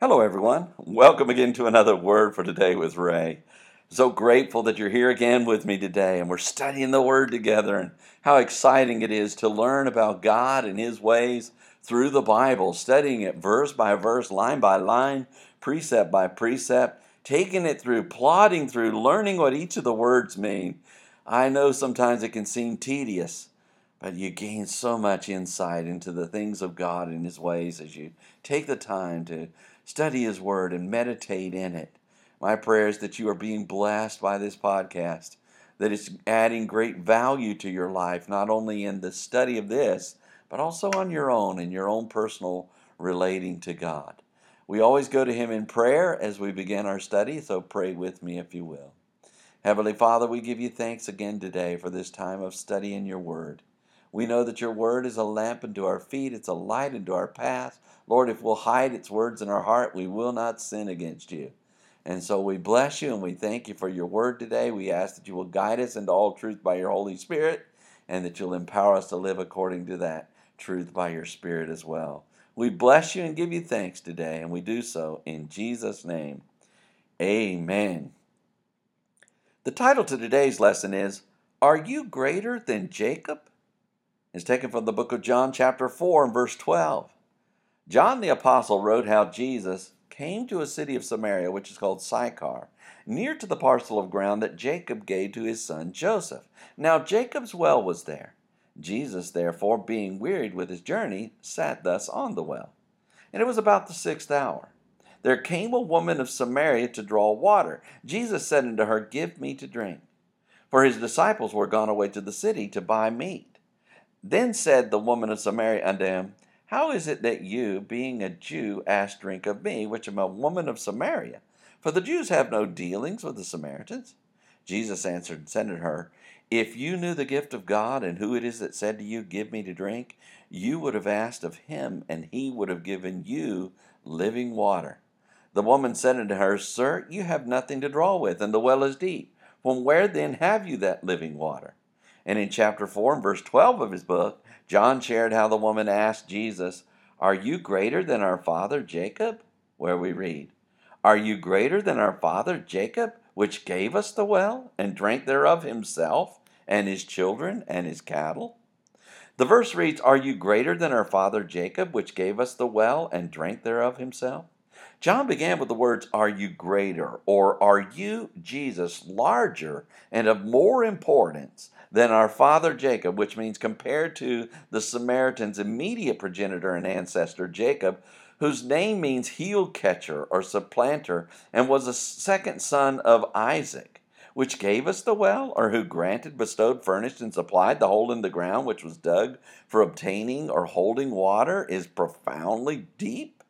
Hello, everyone. Welcome again to another Word for Today with Ray. So grateful that you're here again with me today and we're studying the Word together and how exciting it is to learn about God and His ways through the Bible, studying it verse by verse, line by line, precept by precept, taking it through, plodding through, learning what each of the words mean. I know sometimes it can seem tedious, but you gain so much insight into the things of God and His ways as you take the time to study His Word and meditate in it. My prayer is that you are being blessed by this podcast, that it's adding great value to your life, not only in the study of this, but also on your own in your own personal relating to God. We always go to Him in prayer as we begin our study, so pray with me if you will. Heavenly Father, we give you thanks again today for this time of studying your Word. We know that your word is a lamp unto our feet, it's a light unto our path. Lord, if we'll hide its words in our heart, we will not sin against you. And so we bless you and we thank you for your word today. We ask that you will guide us into all truth by your Holy Spirit and that you'll empower us to live according to that truth by your Spirit as well. We bless you and give you thanks today, and we do so in Jesus' name. Amen. The title to today's lesson is Are You Greater Than Jacob? Is taken from the book of John, chapter 4, and verse 12. John the Apostle wrote how Jesus came to a city of Samaria, which is called Sychar, near to the parcel of ground that Jacob gave to his son Joseph. Now Jacob's well was there. Jesus, therefore, being wearied with his journey, sat thus on the well. And it was about the sixth hour. There came a woman of Samaria to draw water. Jesus said unto her, Give me to drink. For his disciples were gone away to the city to buy meat. Then said the woman of Samaria unto him, How is it that you, being a Jew, ask drink of me, which am a woman of Samaria? For the Jews have no dealings with the Samaritans. Jesus answered and said unto her, If you knew the gift of God, and who it is that said to you, Give me to drink, you would have asked of him, and he would have given you living water. The woman said unto her, Sir, you have nothing to draw with, and the well is deep. From where then have you that living water? And in chapter 4 and verse 12 of his book, John shared how the woman asked Jesus, Are you greater than our father Jacob? Where we read, Are you greater than our father Jacob, which gave us the well, and drank thereof himself, and his children, and his cattle? The verse reads, Are you greater than our father Jacob, which gave us the well, and drank thereof himself? John began with the words, Are you greater? Or are you, Jesus, larger and of more importance than our father Jacob, which means compared to the Samaritan's immediate progenitor and ancestor Jacob, whose name means heel catcher or supplanter, and was a second son of Isaac, which gave us the well, or who granted, bestowed, furnished, and supplied the hole in the ground which was dug for obtaining or holding water, is profoundly deep,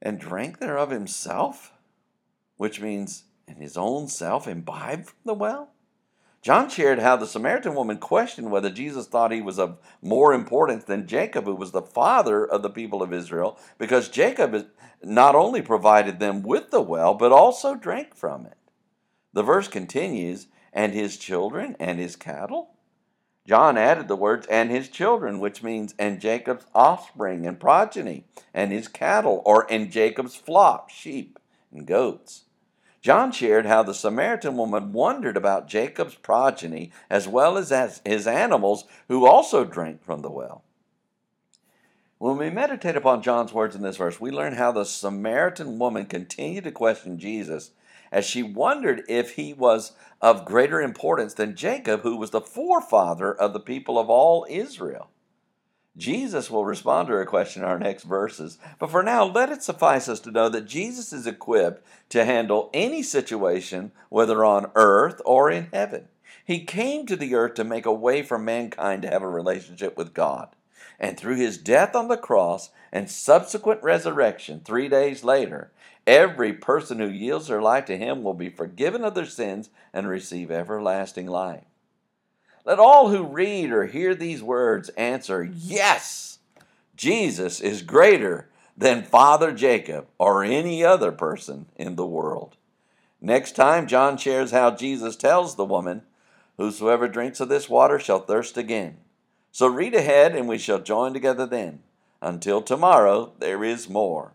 and drank thereof himself, which means in his own self imbibed from the well? John shared how the Samaritan woman questioned whether Jesus thought he was of more importance than Jacob, who was the father of the people of Israel, because Jacob not only provided them with the well, but also drank from it. The verse continues, and his children and his cattle. John added the words, and his children, which means, and Jacob's offspring and progeny, and his cattle, or and Jacob's flock, sheep and goats. John shared how the Samaritan woman wondered about Jacob's progeny as well as his animals who also drank from the well. When we meditate upon John's words in this verse, we learn how the Samaritan woman continued to question Jesus as she wondered if he was of greater importance than Jacob, who was the forefather of the people of all Israel. Jesus will respond to her question in our next verses. But for now, let it suffice us to know that Jesus is equipped to handle any situation, whether on earth or in heaven. He came to the earth to make a way for mankind to have a relationship with God. And through his death on the cross and subsequent resurrection three days later, every person who yields their life to him will be forgiven of their sins and receive everlasting life. Let all who read or hear these words answer, Yes, Jesus is greater than Father Jacob or any other person in the world. Next time, John shares how Jesus tells the woman, Whosoever drinks of this water shall thirst again. So read ahead, and we shall join together then. Until tomorrow, there is more.